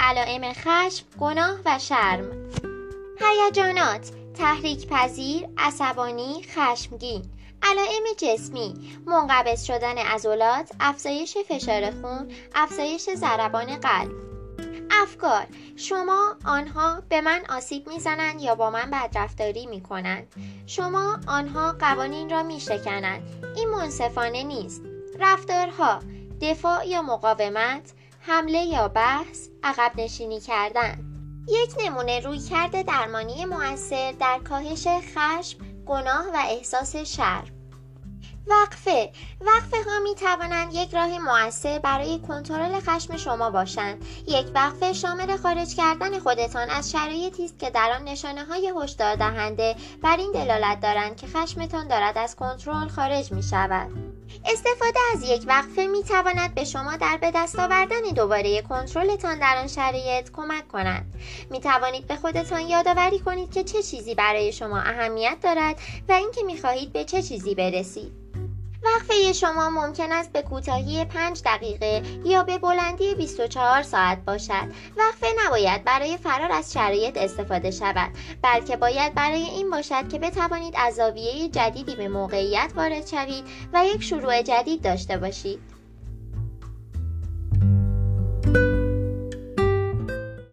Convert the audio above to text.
علائم خشم، گناه و شرم. هیجانات تحریک پذیر، عصبانی، خشمگین. علائم جسمی منقبض شدن عضلات، افزایش فشار خون، افزایش ضربان قلب. افکار شما آنها به من آسیب می‌زنند یا با من بدرفتاری می کنند شما آنها قوانین را می شکنند این منصفانه نیست. رفتارها دفاع یا مقاومت حمله یا بحث عقب نشینی کردن. یک نمونه روی کرده درمانی موثر در کاهش خشم گناه و احساس شرم. وقفه. وقفه ها می توانند یک راه موثر برای کنترل خشم شما باشند. یک وقفه شامل خارج کردن خودتان از شرایطی است که در آن نشانه های هشدار دهنده بر این دلالت دارند که خشمتان دارد از کنترل خارج می شود استفاده از یک وقفه می تواند به شما در به دست آوردن دوباره کنترلتان در آن شرایط کمک کند. می توانید به خودتان یادآوری کنید که چه چیزی برای شما اهمیت دارد و اینکه می خواهید به چه چیزی برسید. وقفه شما ممکن است به کوتاهی 5 دقیقه یا به بلندی 24 ساعت باشد. وقفه نباید برای فرار از شرایط استفاده شود، بلکه باید برای این باشد که بتوانید از زاویه جدیدی به موقعیت وارد شوید و یک شروع جدید داشته باشید.